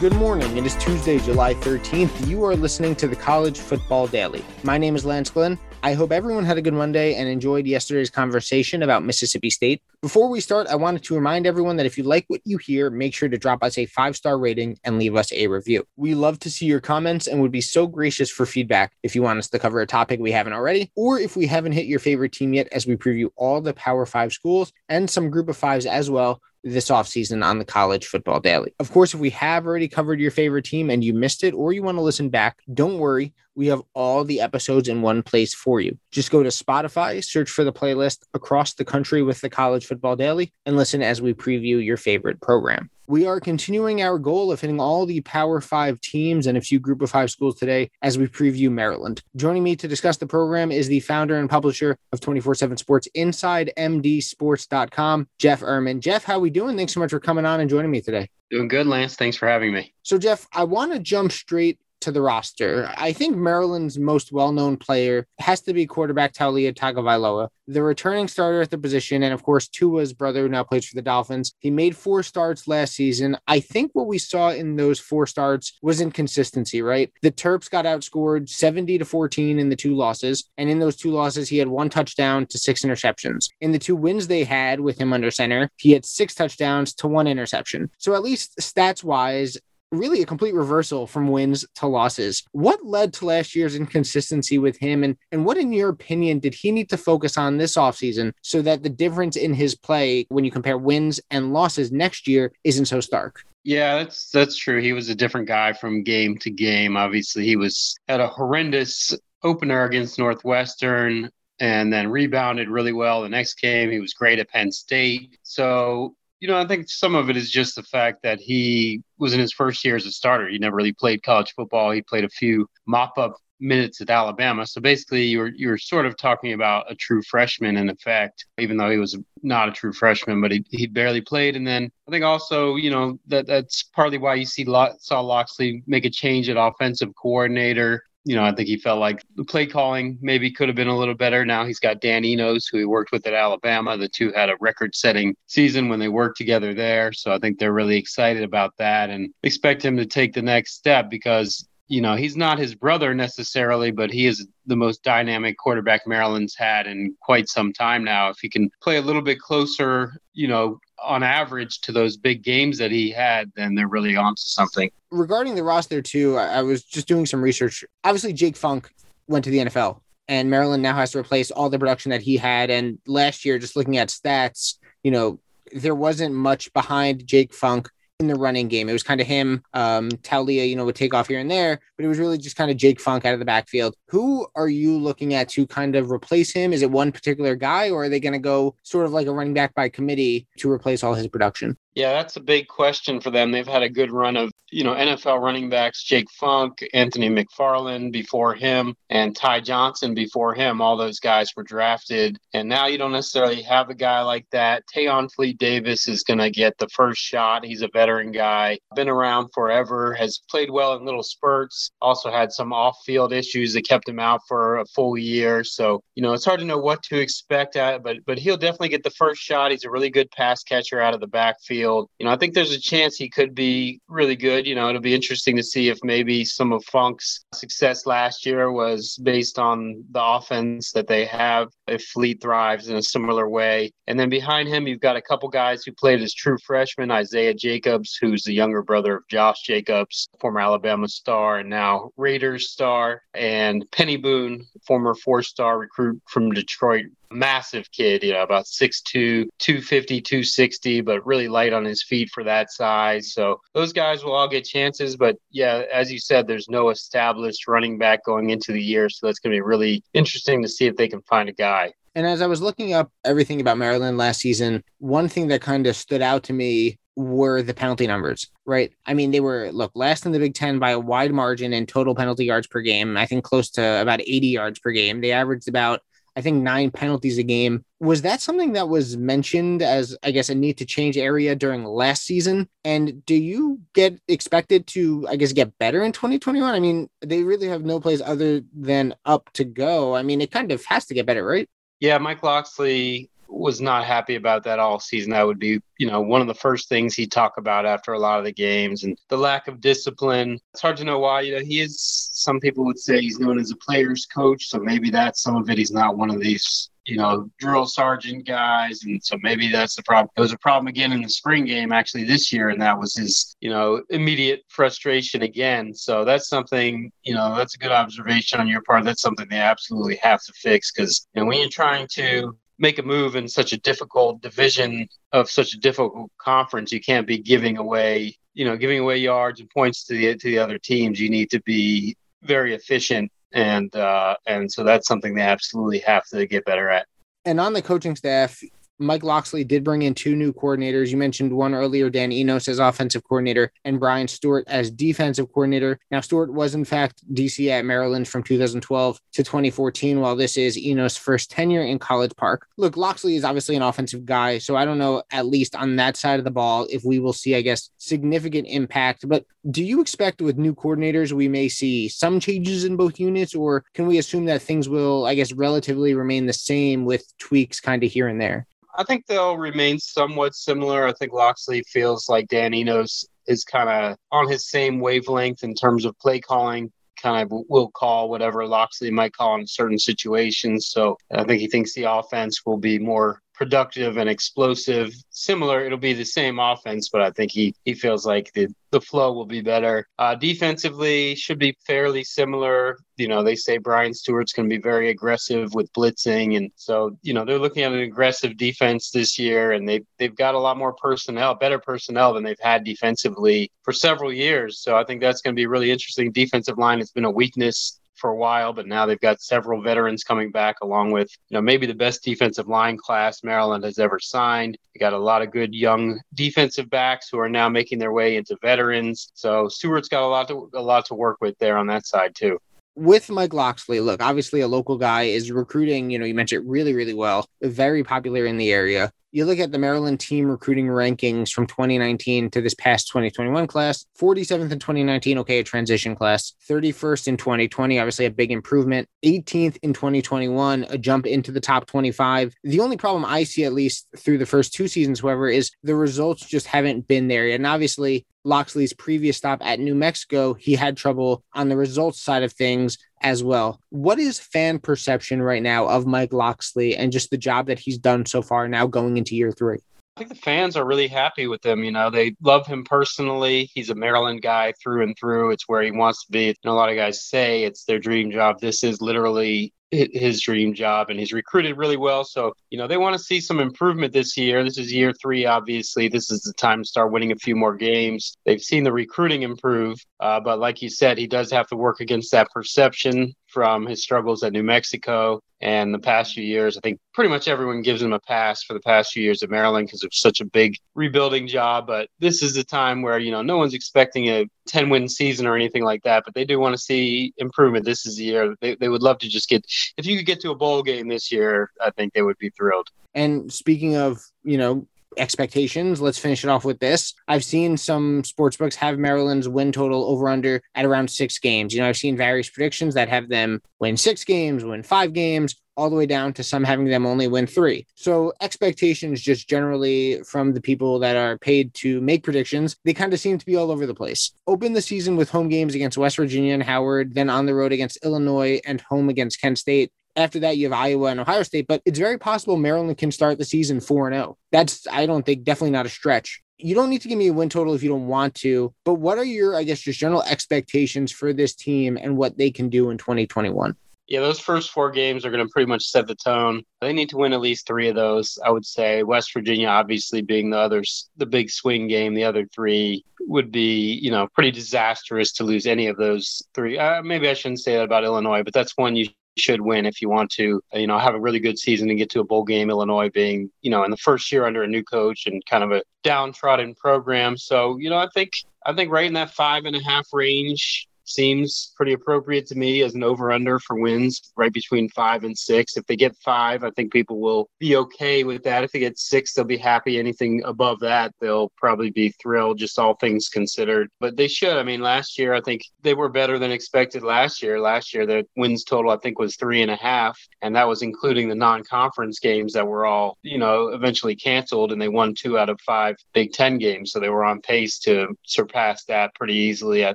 Good morning. It is Tuesday, July 13th. You are listening to the College Football Daily. My name is Lance Glenn. I hope everyone had a good Monday and enjoyed yesterday's conversation about Mississippi State. Before we start, I wanted to remind everyone that if you like what you hear, make sure to drop us a five star rating and leave us a review. We love to see your comments and would be so gracious for feedback if you want us to cover a topic we haven't already, or if we haven't hit your favorite team yet, as we preview all the Power Five schools and some group of fives as well this offseason on the College Football Daily. Of course, if we have already covered your favorite team and you missed it or you want to listen back, don't worry. We have all the episodes in one place for you. Just go to Spotify, search for the playlist across the country with the College Football Daily, and listen as we preview your favorite program. We are continuing our goal of hitting all the Power Five teams and a few Group of Five schools today as we preview Maryland. Joining me to discuss the program is the founder and publisher of 24 7 Sports Inside, MDSports.com, Jeff Ermann. Jeff, how are we doing? Thanks so much for coming on and joining me today. Doing good, Lance. Thanks for having me. So, Jeff, I want to jump straight to the roster. I think Maryland's most well-known player has to be quarterback Taulia Tagovailoa, the returning starter at the position, and of course Tua's brother who now plays for the Dolphins. He made four starts last season. I think what we saw in those four starts was inconsistency, right? The Terps got outscored 70 to 14 in the two losses, and in those two losses he had one touchdown to six interceptions. In the two wins they had with him under center, he had six touchdowns to one interception. So at least stats wise, really a complete reversal from wins to losses. What led to last year's inconsistency with him? And, and what, in your opinion, did he need to focus on this offseason so that the difference in his play when you compare wins and losses next year isn't so stark? Yeah, that's that's true. He was a different guy from game to game. Obviously, he was had a horrendous opener against Northwestern and then rebounded really well the next game. He was great at Penn State. So you know, I think some of it is just the fact that he was in his first year as a starter. He never really played college football. He played a few mop up minutes at Alabama. So basically, you're you're sort of talking about a true freshman in effect, even though he was not a true freshman, but he, he barely played. And then I think also, you know, that that's partly why you see Lot saw Locksley make a change at offensive coordinator you know, I think he felt like the play calling maybe could have been a little better. Now he's got Dan Enos, who he worked with at Alabama. The two had a record setting season when they worked together there. So I think they're really excited about that and expect him to take the next step because, you know, he's not his brother necessarily, but he is the most dynamic quarterback Maryland's had in quite some time now. If he can play a little bit closer, you know, on average to those big games that he had, then they're really onto something. Regarding the roster, too, I was just doing some research. Obviously, Jake Funk went to the NFL, and Maryland now has to replace all the production that he had. And last year, just looking at stats, you know, there wasn't much behind Jake Funk in the running game. It was kind of him. Um, Taulia, you know, would take off here and there, but it was really just kind of Jake Funk out of the backfield. Who are you looking at to kind of replace him? Is it one particular guy, or are they going to go sort of like a running back by committee to replace all his production? Yeah, that's a big question for them. They've had a good run of, you know, NFL running backs, Jake Funk, Anthony McFarland before him, and Ty Johnson before him. All those guys were drafted. And now you don't necessarily have a guy like that. Tayon Fleet Davis is going to get the first shot. He's a veteran guy, been around forever, has played well in little spurts, also had some off field issues that kept him out for a full year. So, you know, it's hard to know what to expect, at, but, but he'll definitely get the first shot. He's a really good pass catcher out of the backfield field. You know, I think there's a chance he could be really good. You know, it'll be interesting to see if maybe some of Funk's success last year was based on the offense that they have, if Fleet thrives in a similar way. And then behind him, you've got a couple guys who played as true freshmen Isaiah Jacobs, who's the younger brother of Josh Jacobs, former Alabama star and now Raiders star, and Peny Boone, former four star recruit from Detroit massive kid, you know, about 6'2, 250, 260, but really light on his feet for that size. So those guys will all get chances. But yeah, as you said, there's no established running back going into the year. So that's going to be really interesting to see if they can find a guy. And as I was looking up everything about Maryland last season, one thing that kind of stood out to me were the penalty numbers, right? I mean, they were, look, last in the Big Ten by a wide margin in total penalty yards per game. I think close to about 80 yards per game. They averaged about I think nine penalties a game. Was that something that was mentioned as, I guess, a need to change area during last season? And do you get expected to, I guess, get better in 2021? I mean, they really have no place other than up to go. I mean, it kind of has to get better, right? Yeah, Mike Locksley was not happy about that all season. That would be, you know, one of the first things he'd talk about after a lot of the games and the lack of discipline. It's hard to know why. You know, he is, some people would say he's known as a player's coach. So maybe that's some of it. He's not one of these you know, drill sergeant guys. And so maybe that's the problem. It was a problem again in the spring game, actually, this year. And that was his, you know, immediate frustration again. So that's something, you know, that's a good observation on your part. That's something they absolutely have to fix because, know, when you're trying to make a move in such a difficult division of such a difficult conference, you can't be giving away, you know, giving away yards and points to the to the other teams. You need to be very efficient and uh, and so that's something they absolutely have to get better at. And on the coaching staff, Mike Locksley did bring in two new coordinators. You mentioned one earlier, Dan Enos as offensive coordinator and Brian Stewart as defensive coordinator. Now, Stewart was in fact DC at Maryland from 2012 to 2014, while this is Enos' first tenure in College Park. Look, Locksley is obviously an offensive guy, so I don't know, at least on that side of the ball, if we will see, I guess, significant impact. But do you expect with new coordinators we may see some changes in both units, or can we assume that things will, I guess, relatively remain the same with tweaks kind of here and there? I think they'll remain somewhat similar. I think Locksley feels like Dan Enos is kind of on his same wavelength in terms of play calling. Kind of will call whatever Locksley might call in certain situations. So I think he thinks the offense will be more productive and explosive. Similar, it'll be the same offense, but I think he he feels like the the flow will be better. Uh, defensively, should be fairly similar. You know, they say Brian Stewart's going to be very aggressive with blitzing, and so you know they're looking at an aggressive defense this year, and they they've got a lot more personnel, better personnel than they've had defensively for several years. So I think that's going to be really interesting. Defensive line has been a weakness for a while, but now they've got several veterans coming back, along with you know maybe the best defensive line class Maryland has ever signed. They got a lot of good young defensive backs who are now making their way into veterans. So Stewart's got a lot to a lot to work with there on that side too with Mike Locksley, look, obviously a local guy is recruiting, you know, you mentioned it really, really well, very popular in the area you look at the Maryland team recruiting rankings from 2019 to this past 2021 class 47th in 2019, okay, a transition class, 31st in 2020, obviously a big improvement, 18th in 2021, a jump into the top 25. The only problem I see, at least through the first two seasons, however, is the results just haven't been there. And obviously, Locksley's previous stop at New Mexico, he had trouble on the results side of things as well. What is fan perception right now of Mike Locksley and just the job that he's done so far now going into year three? I think the fans are really happy with him. You know, they love him personally. He's a Maryland guy through and through. It's where he wants to be. A lot of guys say it's their dream job. This is literally his dream job and he's recruited really well. So, you know, they want to see some improvement this year. This is year three, obviously. This is the time to start winning a few more games. They've seen the recruiting improve. Uh, but like you said, he does have to work against that perception from his struggles at New Mexico and the past few years. I think pretty much everyone gives him a pass for the past few years at Maryland because it's such a big rebuilding job. But this is the time where, you know, no one's expecting a 10 win season or anything like that, but they do want to see improvement. This is the year they, they would love to just get, if you could get to a bowl game this year, I think they would be thrilled. And speaking of, you know, expectations. Let's finish it off with this. I've seen some sports books have Maryland's win total over under at around six games. You know, I've seen various predictions that have them win six games, win five games, all the way down to some having them only win three. So expectations just generally from the people that are paid to make predictions, they kind of seem to be all over the place. Open the season with home games against West Virginia and Howard, then on the road against Illinois and home against Kent State. After that, you have Iowa and Ohio State, but it's very possible Maryland can start the season 4 and 0. That's, I don't think, definitely not a stretch. You don't need to give me a win total if you don't want to, but what are your, I guess, just general expectations for this team and what they can do in 2021? Yeah, those first four games are going to pretty much set the tone. They need to win at least three of those, I would say. West Virginia, obviously, being the others, the big swing game. The other three would be, you know, pretty disastrous to lose any of those three. Uh, maybe I shouldn't say that about Illinois, but that's one you should win if you want to, you know, have a really good season and get to a bowl game. Illinois being, you know, in the first year under a new coach and kind of a downtrodden program. So, you know, I think I think right in that five and a half range seems pretty appropriate to me as an over under for wins, right between five and six. If they get five, I think people will be okay with that. If they get six, they'll be happy. Anything above that, they'll probably be thrilled, just all things considered. But they should. I mean, last year, I think they were better than expected last year. Last year, the wins total, I think, was three and a half. And that was including the non conference games that were all, you know, eventually canceled. And they won two out of five Big Ten games. So they were on pace to surpass that pretty easily, I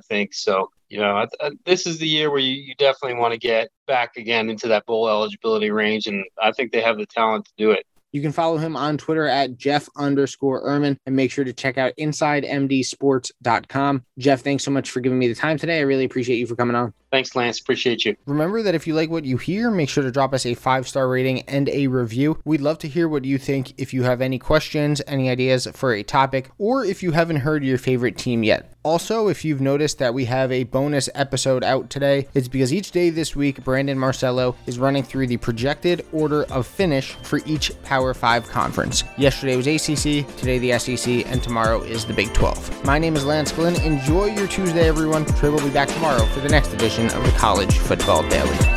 think. So you know, I, I, this is the year where you, you definitely want to get back again into that bowl eligibility range, and I think they have the talent to do it. You can follow him on Twitter at Jeff underscore Ermann and make sure to check out InsideMDSports.com. Jeff, thanks so much for giving me the time today. I really appreciate you for coming on. Thanks, Lance. Appreciate you. Remember that if you like what you hear, make sure to drop us a five star rating and a review. We'd love to hear what you think. If you have any questions, any ideas for a topic, or if you haven't heard your favorite team yet. Also, if you've noticed that we have a bonus episode out today, it's because each day this week, Brandon Marcello is running through the projected order of finish for each Power 5 conference. Yesterday was ACC, today the SEC, and tomorrow is the Big 12. My name is Lance Glenn. Enjoy your Tuesday, everyone. Will be back tomorrow for the next edition of the College Football Daily.